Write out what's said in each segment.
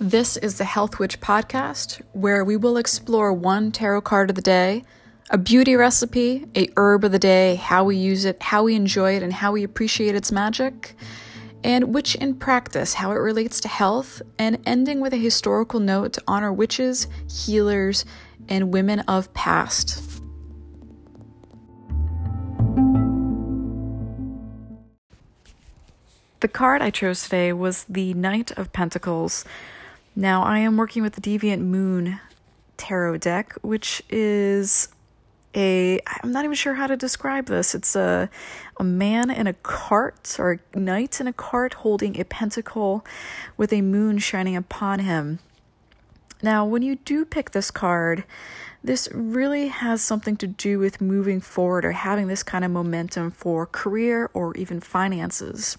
This is the Health Witch podcast, where we will explore one tarot card of the day, a beauty recipe, a herb of the day, how we use it, how we enjoy it, and how we appreciate its magic, and witch in practice, how it relates to health, and ending with a historical note to honor witches, healers, and women of past. The card I chose today was the Knight of Pentacles. Now, I am working with the Deviant Moon tarot deck, which is a I'm not even sure how to describe this. It's a a man in a cart or a knight in a cart holding a pentacle with a moon shining upon him. Now, when you do pick this card, this really has something to do with moving forward or having this kind of momentum for career or even finances.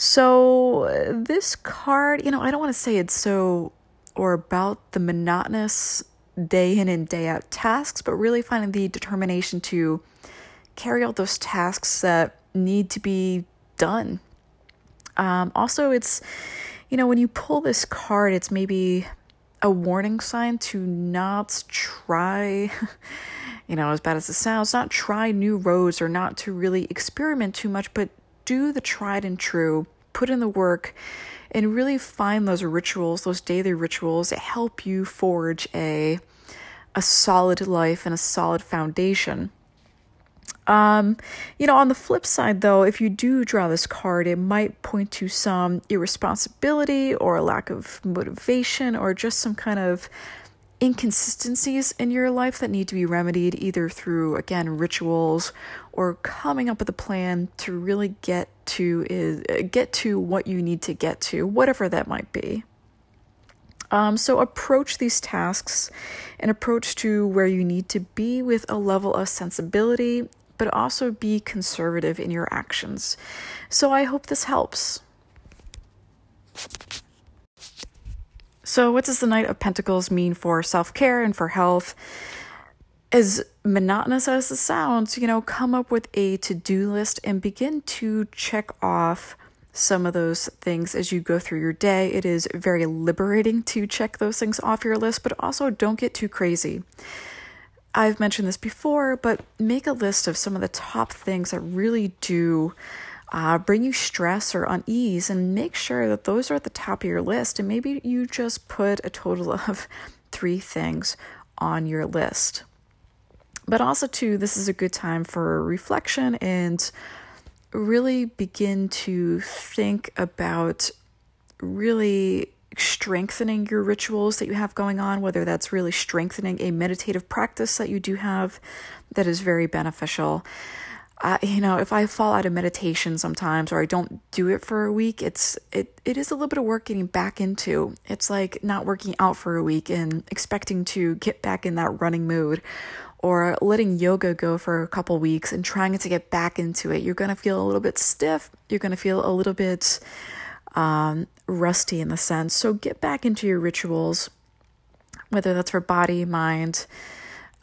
So, this card, you know, I don't want to say it's so or about the monotonous day in and day out tasks, but really finding the determination to carry out those tasks that need to be done. Um, also, it's, you know, when you pull this card, it's maybe a warning sign to not try, you know, as bad as it sounds, not try new roads or not to really experiment too much, but do the tried and true, put in the work, and really find those rituals, those daily rituals that help you forge a a solid life and a solid foundation. Um, you know, on the flip side, though, if you do draw this card, it might point to some irresponsibility or a lack of motivation or just some kind of inconsistencies in your life that need to be remedied either through again rituals or coming up with a plan to really get to is get to what you need to get to whatever that might be. Um, so approach these tasks and approach to where you need to be with a level of sensibility but also be conservative in your actions. So i hope this helps so, what does the Knight of Pentacles mean for self care and for health? As monotonous as it sounds, you know, come up with a to do list and begin to check off some of those things as you go through your day. It is very liberating to check those things off your list, but also don't get too crazy. I've mentioned this before, but make a list of some of the top things that really do uh, bring you stress or unease, and make sure that those are at the top of your list. And maybe you just put a total of three things on your list. But also, too, this is a good time for reflection and really begin to think about really strengthening your rituals that you have going on, whether that's really strengthening a meditative practice that you do have that is very beneficial. I, you know, if I fall out of meditation sometimes or I don't do it for a week, it's it it is a little bit of work getting back into. It's like not working out for a week and expecting to get back in that running mood or letting yoga go for a couple weeks and trying to get back into it. You're going to feel a little bit stiff, you're going to feel a little bit um, rusty in the sense. So get back into your rituals, whether that's for body, mind,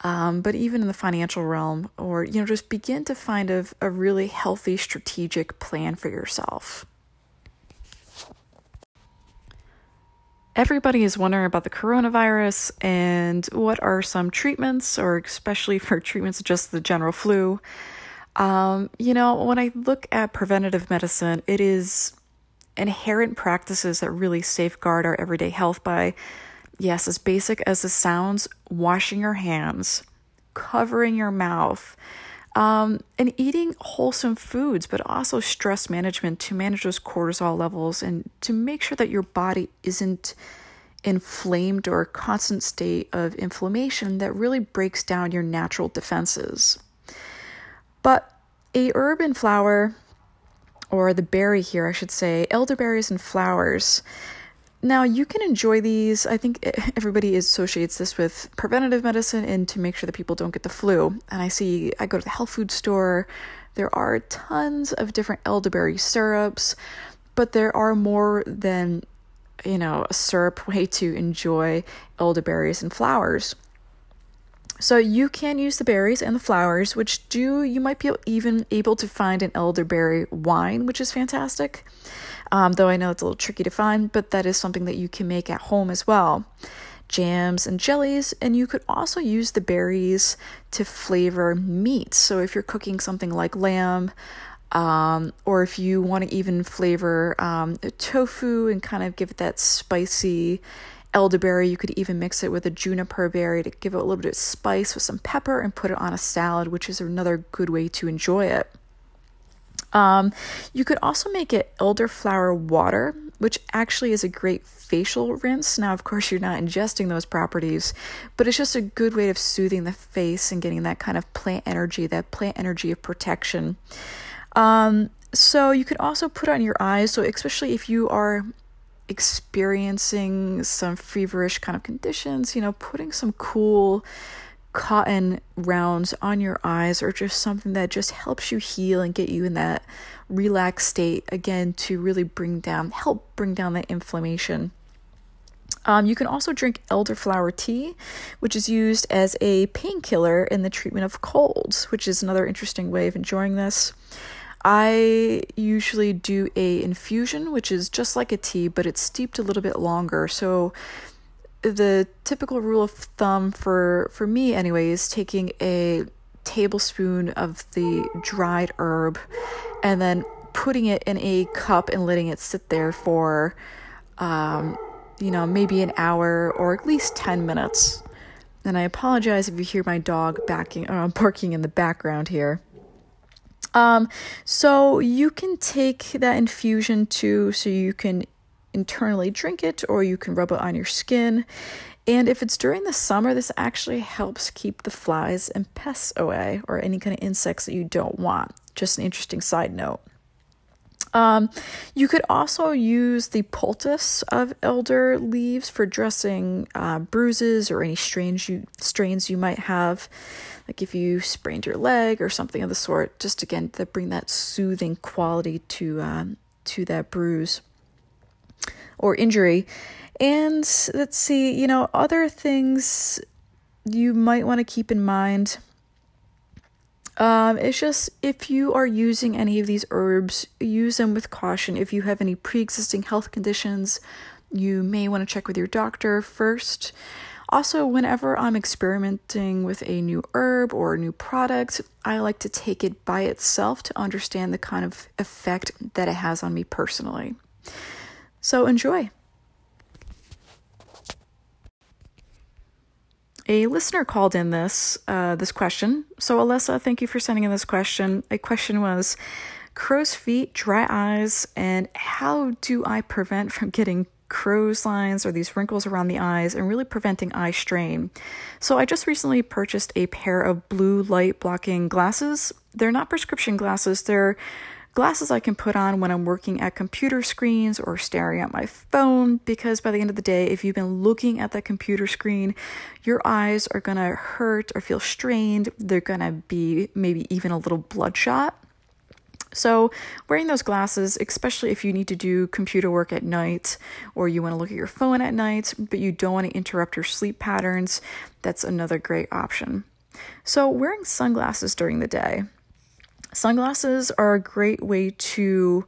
um, but even in the financial realm, or you know, just begin to find a, a really healthy strategic plan for yourself. Everybody is wondering about the coronavirus and what are some treatments, or especially for treatments just the general flu. Um, you know, when I look at preventative medicine, it is inherent practices that really safeguard our everyday health by yes, as basic as it sounds, washing your hands, covering your mouth, um, and eating wholesome foods, but also stress management to manage those cortisol levels and to make sure that your body isn't inflamed or a constant state of inflammation that really breaks down your natural defenses. But a herb and flower, or the berry here, I should say, elderberries and flowers, now, you can enjoy these. I think everybody associates this with preventative medicine and to make sure that people don't get the flu. And I see, I go to the health food store, there are tons of different elderberry syrups, but there are more than, you know, a syrup way to enjoy elderberries and flowers. So you can use the berries and the flowers, which do you might be even able to find an elderberry wine, which is fantastic. Um, though I know it's a little tricky to find, but that is something that you can make at home as well. Jams and jellies, and you could also use the berries to flavor meats. So if you're cooking something like lamb, um, or if you want to even flavor um, tofu and kind of give it that spicy elderberry. You could even mix it with a juniper berry to give it a little bit of spice with some pepper and put it on a salad, which is another good way to enjoy it. Um, you could also make it elderflower water, which actually is a great facial rinse. Now, of course, you're not ingesting those properties, but it's just a good way of soothing the face and getting that kind of plant energy, that plant energy of protection. Um, so you could also put on your eyes. So especially if you are experiencing some feverish kind of conditions, you know, putting some cool cotton rounds on your eyes or just something that just helps you heal and get you in that relaxed state again to really bring down help bring down that inflammation um, you can also drink elderflower tea, which is used as a painkiller in the treatment of colds, which is another interesting way of enjoying this. I usually do a infusion, which is just like a tea, but it's steeped a little bit longer. So the typical rule of thumb for for me anyway is taking a tablespoon of the dried herb and then putting it in a cup and letting it sit there for um, you know maybe an hour or at least 10 minutes. And i apologize if you hear my dog backing uh, barking in the background here. Um, so you can take that infusion too, so you can internally drink it or you can rub it on your skin. And if it's during the summer, this actually helps keep the flies and pests away or any kind of insects that you don't want. Just an interesting side note. Um, you could also use the poultice of elder leaves for dressing uh, bruises or any strains you strains you might have, like if you sprained your leg or something of the sort. Just again to bring that soothing quality to um, to that bruise or injury. And let's see, you know, other things you might want to keep in mind um, it's just if you are using any of these herbs, use them with caution. If you have any pre existing health conditions, you may want to check with your doctor first. Also, whenever I'm experimenting with a new herb or a new product, I like to take it by itself to understand the kind of effect that it has on me personally. So, enjoy. a listener called in this uh, this question. So Alyssa, thank you for sending in this question. A question was crow's feet, dry eyes, and how do I prevent from getting crow's lines or these wrinkles around the eyes and really preventing eye strain. So I just recently purchased a pair of blue light blocking glasses. They're not prescription glasses. They're glasses I can put on when I'm working at computer screens or staring at my phone because by the end of the day, if you've been looking at that computer screen, your eyes are gonna hurt or feel strained. They're gonna be maybe even a little bloodshot. So, wearing those glasses, especially if you need to do computer work at night or you want to look at your phone at night, but you don't want to interrupt your sleep patterns, that's another great option. So, wearing sunglasses during the day. Sunglasses are a great way to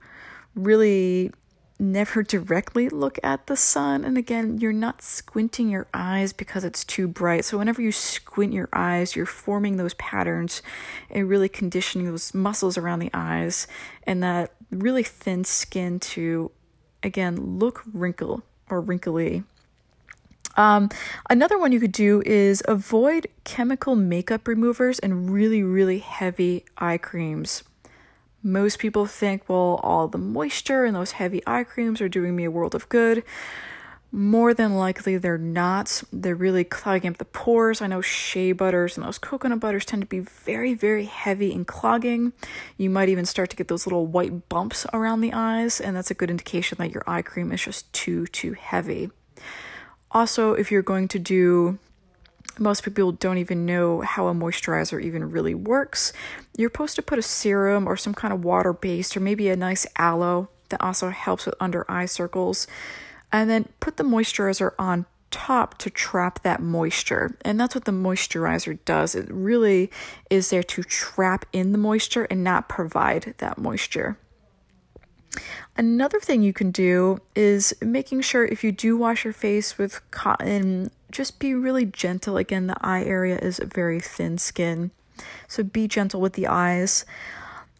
really never directly look at the sun. And again, you're not squinting your eyes because it's too bright. So, whenever you squint your eyes, you're forming those patterns and really conditioning those muscles around the eyes and that really thin skin to, again, look wrinkle or wrinkly. Um, another one you could do is avoid chemical makeup removers and really, really heavy eye creams. Most people think, well, all the moisture and those heavy eye creams are doing me a world of good. More than likely, they're not. They're really clogging up the pores. I know shea butters and those coconut butters tend to be very, very heavy and clogging. You might even start to get those little white bumps around the eyes, and that's a good indication that your eye cream is just too, too heavy. Also, if you're going to do most people don't even know how a moisturizer even really works. You're supposed to put a serum or some kind of water based or maybe a nice aloe that also helps with under eye circles. And then put the moisturizer on top to trap that moisture. And that's what the moisturizer does. It really is there to trap in the moisture and not provide that moisture. Another thing you can do is making sure if you do wash your face with cotton, just be really gentle. Again, the eye area is very thin skin, so be gentle with the eyes.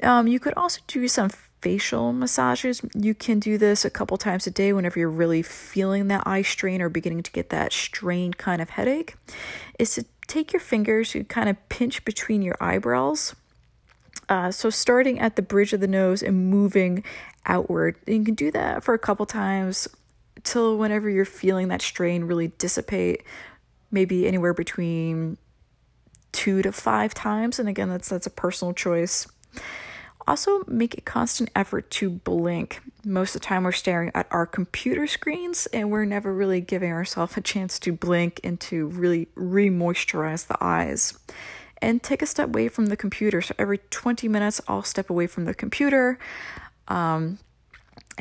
Um, you could also do some facial massages. You can do this a couple times a day whenever you're really feeling that eye strain or beginning to get that strained kind of headache. Is to take your fingers, you kind of pinch between your eyebrows. Uh, so starting at the bridge of the nose and moving outward. You can do that for a couple times till whenever you're feeling that strain really dissipate, maybe anywhere between two to five times. And again, that's that's a personal choice. Also, make a constant effort to blink. Most of the time, we're staring at our computer screens and we're never really giving ourselves a chance to blink and to really re moisturize the eyes. And take a step away from the computer. So, every 20 minutes, I'll step away from the computer um,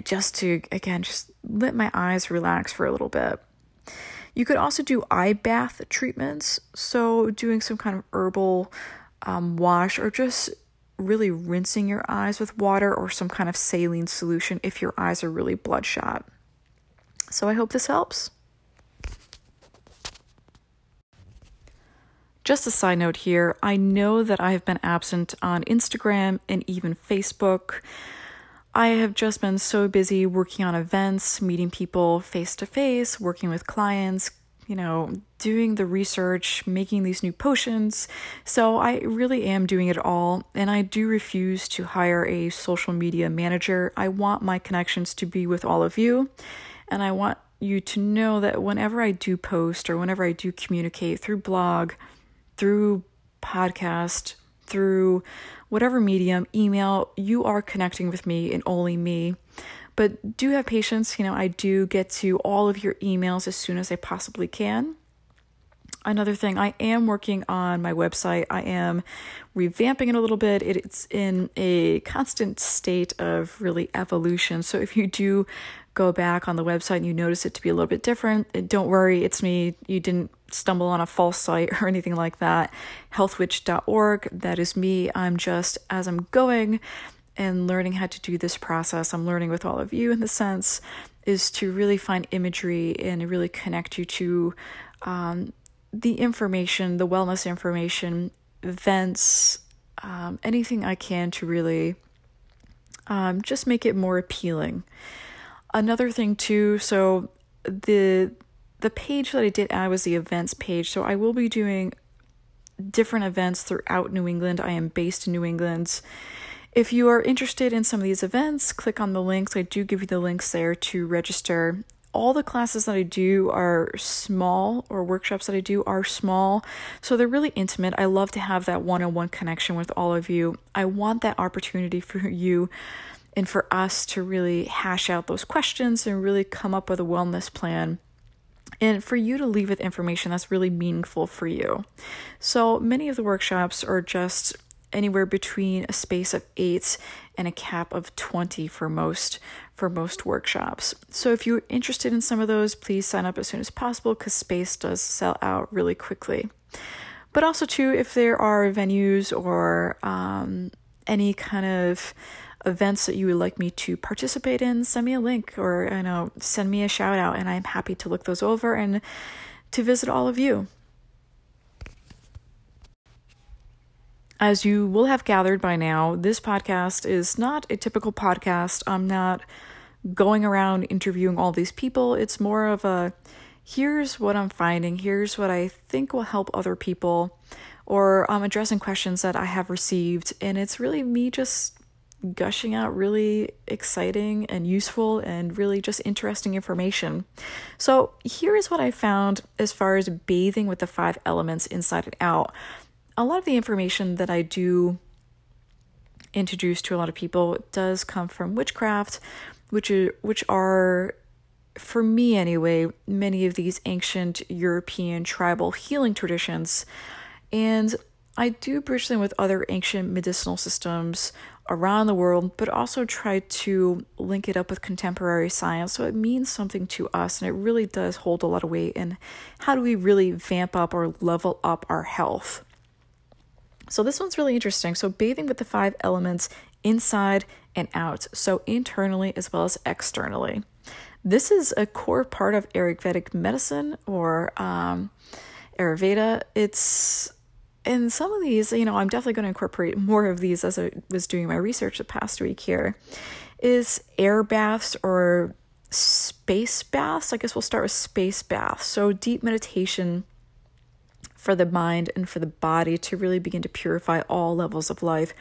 just to, again, just let my eyes relax for a little bit. You could also do eye bath treatments. So, doing some kind of herbal um, wash or just really rinsing your eyes with water or some kind of saline solution if your eyes are really bloodshot. So I hope this helps. Just a side note here I know that I have been absent on Instagram and even Facebook. I have just been so busy working on events, meeting people face to face, working with clients, you know, doing the research, making these new potions. So I really am doing it all, and I do refuse to hire a social media manager. I want my connections to be with all of you, and I want you to know that whenever I do post or whenever I do communicate through blog, through podcast, through whatever medium, email, you are connecting with me and only me. But do have patience. You know, I do get to all of your emails as soon as I possibly can. Another thing, I am working on my website. I am revamping it a little bit. It's in a constant state of really evolution. So if you do go back on the website and you notice it to be a little bit different, don't worry, it's me. You didn't stumble on a false site or anything like that. Healthwitch.org, that is me. I'm just, as I'm going, and learning how to do this process, I'm learning with all of you in the sense, is to really find imagery and really connect you to um, the information, the wellness information, events, um, anything I can to really um, just make it more appealing. Another thing too, so the the page that I did add was the events page. So I will be doing different events throughout New England. I am based in New England if you are interested in some of these events, click on the links. I do give you the links there to register. All the classes that I do are small, or workshops that I do are small, so they're really intimate. I love to have that one on one connection with all of you. I want that opportunity for you and for us to really hash out those questions and really come up with a wellness plan and for you to leave with information that's really meaningful for you. So many of the workshops are just anywhere between a space of 8 and a cap of 20 for most for most workshops. So if you're interested in some of those, please sign up as soon as possible cuz space does sell out really quickly. But also too if there are venues or um, any kind of events that you would like me to participate in, send me a link or I know send me a shout out and I'm happy to look those over and to visit all of you. As you will have gathered by now, this podcast is not a typical podcast. I'm not going around interviewing all these people. It's more of a here's what I'm finding, here's what I think will help other people, or I'm addressing questions that I have received. And it's really me just gushing out really exciting and useful and really just interesting information. So, here is what I found as far as bathing with the five elements inside and out a lot of the information that I do introduce to a lot of people does come from witchcraft, which are, which are for me anyway, many of these ancient European tribal healing traditions. And I do bridge them with other ancient medicinal systems around the world, but also try to link it up with contemporary science so it means something to us and it really does hold a lot of weight in how do we really vamp up or level up our health. So this one's really interesting. So bathing with the five elements inside and out, so internally as well as externally. This is a core part of Ayurvedic medicine or um, Ayurveda. It's and some of these, you know, I'm definitely going to incorporate more of these as I was doing my research the past week here. Is air baths or space baths? I guess we'll start with space baths. So, deep meditation for the mind and for the body to really begin to purify all levels of life.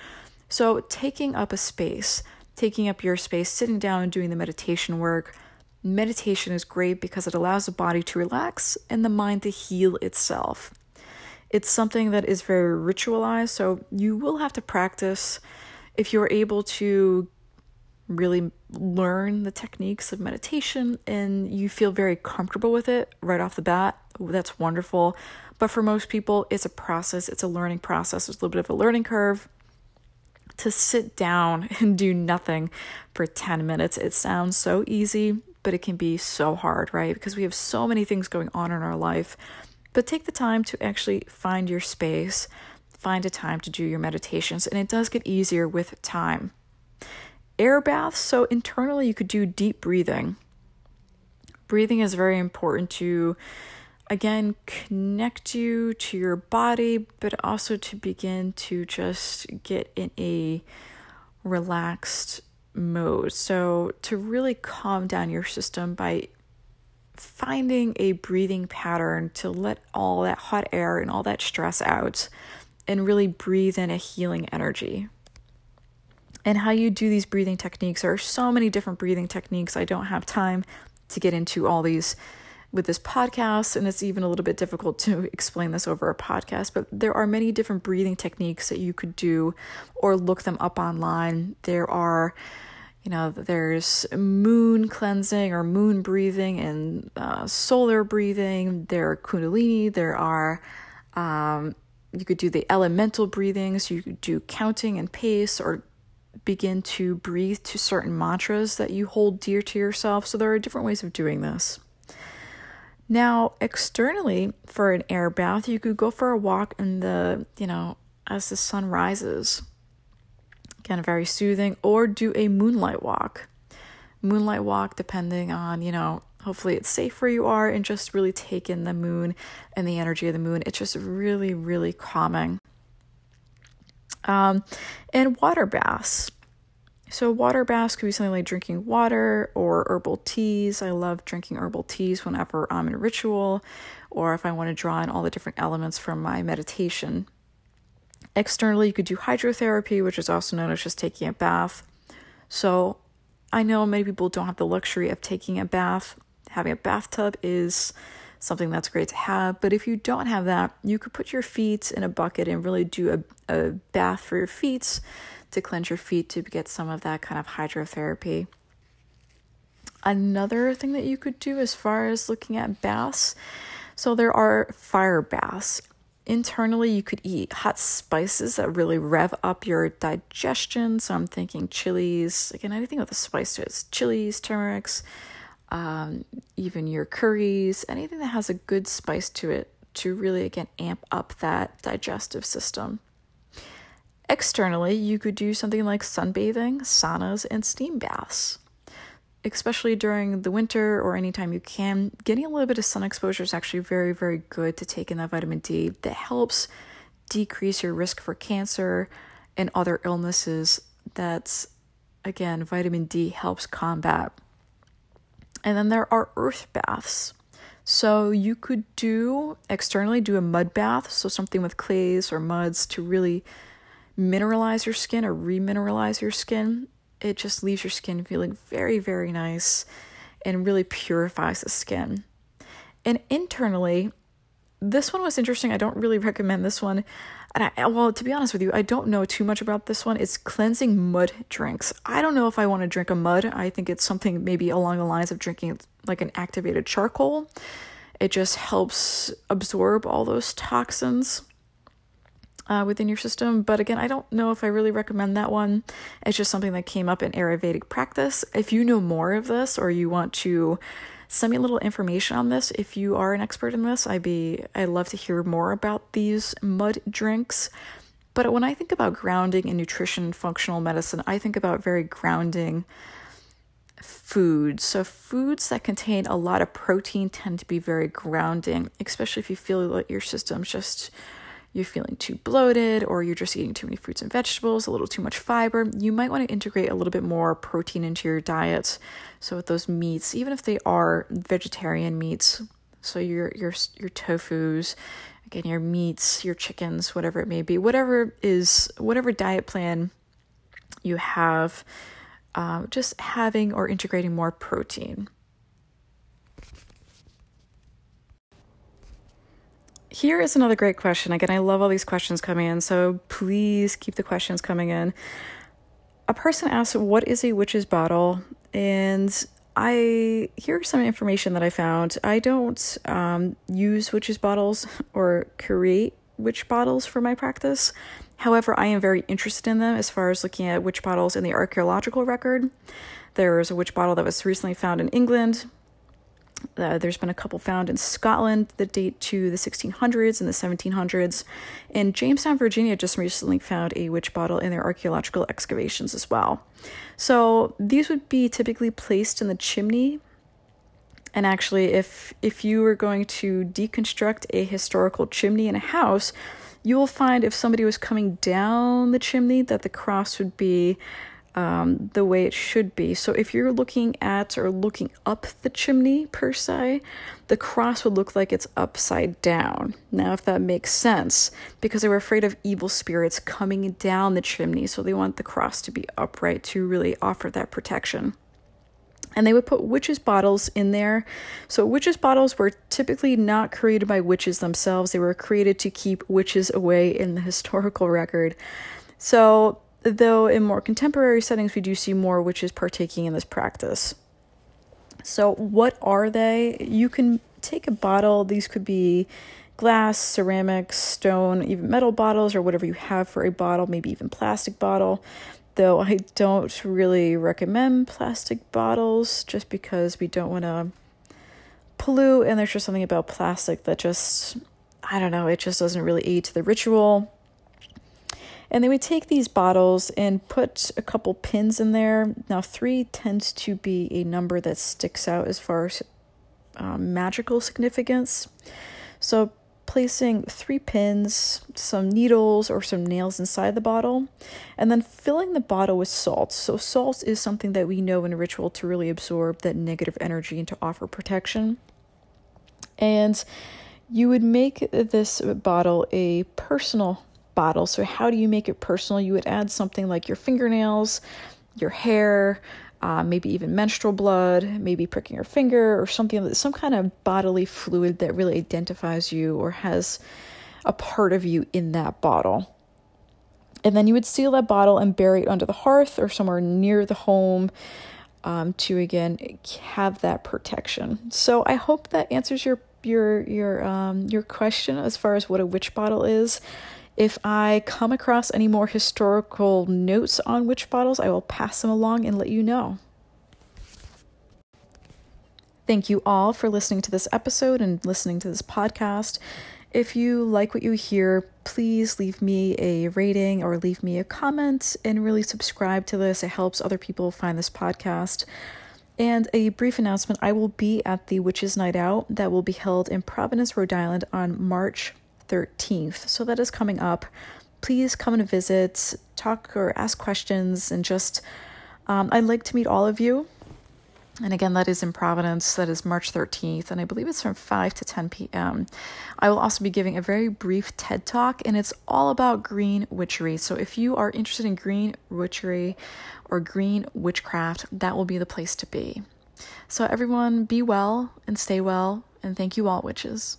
So, taking up a space, taking up your space, sitting down and doing the meditation work. Meditation is great because it allows the body to relax and the mind to heal itself. It's something that is very ritualized, so you will have to practice if you're able to really learn the techniques of meditation and you feel very comfortable with it right off the bat. That's wonderful. But for most people, it's a process, it's a learning process. There's a little bit of a learning curve. To sit down and do nothing for 10 minutes, it sounds so easy, but it can be so hard, right? Because we have so many things going on in our life. But take the time to actually find your space, find a time to do your meditations, and it does get easier with time. Air baths, so internally you could do deep breathing. Breathing is very important to again connect you to your body, but also to begin to just get in a relaxed mode. So, to really calm down your system by finding a breathing pattern to let all that hot air and all that stress out and really breathe in a healing energy. And how you do these breathing techniques, there are so many different breathing techniques. I don't have time to get into all these with this podcast, and it's even a little bit difficult to explain this over a podcast, but there are many different breathing techniques that you could do or look them up online. There are you know, there's moon cleansing or moon breathing and uh, solar breathing. There are Kundalini. There are, um, you could do the elemental breathings. You could do counting and pace or begin to breathe to certain mantras that you hold dear to yourself. So there are different ways of doing this. Now, externally, for an air bath, you could go for a walk in the, you know, as the sun rises Again, very soothing. Or do a moonlight walk. Moonlight walk, depending on, you know, hopefully it's safe where you are and just really take in the moon and the energy of the moon. It's just really, really calming. Um, and water baths. So, water baths could be something like drinking water or herbal teas. I love drinking herbal teas whenever I'm in ritual or if I want to draw in all the different elements from my meditation. Externally, you could do hydrotherapy, which is also known as just taking a bath. So, I know many people don't have the luxury of taking a bath. Having a bathtub is something that's great to have, but if you don't have that, you could put your feet in a bucket and really do a, a bath for your feet to cleanse your feet to get some of that kind of hydrotherapy. Another thing that you could do as far as looking at baths so there are fire baths internally you could eat hot spices that really rev up your digestion. So i'm thinking chilies again anything with a spice to it. Chilies turmerics um, even your curries anything that has a good spice to it to really again amp up that digestive system. Externally you could do something like sunbathing saunas and steam baths especially during the winter or anytime you can, getting a little bit of sun exposure is actually very, very good to take in that vitamin D that helps decrease your risk for cancer and other illnesses that's again, vitamin D helps combat. And then there are earth baths. So you could do externally do a mud bath, so something with clays or muds to really mineralize your skin or remineralize your skin it just leaves your skin feeling very, very nice and really purifies the skin. And internally, this one was interesting. I don't really recommend this one. And I, well, to be honest with you, I don't know too much about this one. It's cleansing mud drinks. I don't know if I want to drink a mud. I think it's something maybe along the lines of drinking like an activated charcoal. It just helps absorb all those toxins uh, within your system. But again, I don't know if I really recommend that one. It's just something that came up in Ayurvedic practice. If you know more of this or you want to send me a little information on this, if you are an expert in this, I'd be I'd love to hear more about these mud drinks. But when I think about grounding in nutrition functional medicine, I think about very grounding foods. So, foods that contain a lot of protein tend to be very grounding, especially if you feel like your system's just you're feeling too bloated or you're just eating too many fruits and vegetables, a little too much fiber, you might want to integrate a little bit more protein into your diet. So with those meats, even if they are vegetarian meats, so your your your tofu's, again your meats, your chickens, whatever it may be, whatever is whatever diet plan you have, uh, just having or integrating more protein. Here is another great question. Again, I love all these questions coming in, so please keep the questions coming in. A person asks, What is a witch's bottle? And I here's some information that I found. I don't um, use witches bottles or create witch bottles for my practice. However, I am very interested in them as far as looking at witch bottles in the archaeological record. There's a witch bottle that was recently found in England. Uh, there's been a couple found in Scotland that date to the 1600s and the 1700s. And Jamestown, Virginia just recently found a witch bottle in their archaeological excavations as well. So these would be typically placed in the chimney. And actually, if if you were going to deconstruct a historical chimney in a house, you will find if somebody was coming down the chimney that the cross would be um, the way it should be. So if you're looking at or looking up the chimney per se, the cross would look like it's upside down. Now, if that makes sense, because they were afraid of evil spirits coming down the chimney, so they want the cross to be upright to really offer that protection. And they would put witches' bottles in there. So, witches' bottles were typically not created by witches themselves, they were created to keep witches away in the historical record. So, though in more contemporary settings, we do see more witches partaking in this practice. So, what are they? You can take a bottle, these could be glass, ceramics, stone, even metal bottles, or whatever you have for a bottle, maybe even plastic bottle. Though I don't really recommend plastic bottles just because we don't want to pollute, and there's just something about plastic that just, I don't know, it just doesn't really aid to the ritual. And they would take these bottles and put a couple pins in there. Now, three tends to be a number that sticks out as far as um, magical significance. So, placing three pins, some needles, or some nails inside the bottle, and then filling the bottle with salt. So, salt is something that we know in a ritual to really absorb that negative energy and to offer protection. And you would make this bottle a personal bottle. So, how do you make it personal? You would add something like your fingernails, your hair, uh, maybe even menstrual blood, maybe pricking your finger, or something, some kind of bodily fluid that really identifies you or has a part of you in that bottle. And then you would seal that bottle and bury it under the hearth or somewhere near the home um, to again have that protection. So I hope that answers your your your um, your question as far as what a witch bottle is. If I come across any more historical notes on witch bottles, I will pass them along and let you know. Thank you all for listening to this episode and listening to this podcast. If you like what you hear, please leave me a rating or leave me a comment and really subscribe to this. It helps other people find this podcast. And a brief announcement I will be at the Witches Night Out that will be held in Providence, Rhode Island on March 13th. So that is coming up. Please come and visit, talk or ask questions, and just, um, I'd like to meet all of you. And again, that is in Providence. That is March 13th, and I believe it's from 5 to 10 p.m. I will also be giving a very brief TED talk, and it's all about green witchery. So if you are interested in green witchery or green witchcraft, that will be the place to be. So, everyone, be well and stay well, and thank you all, witches.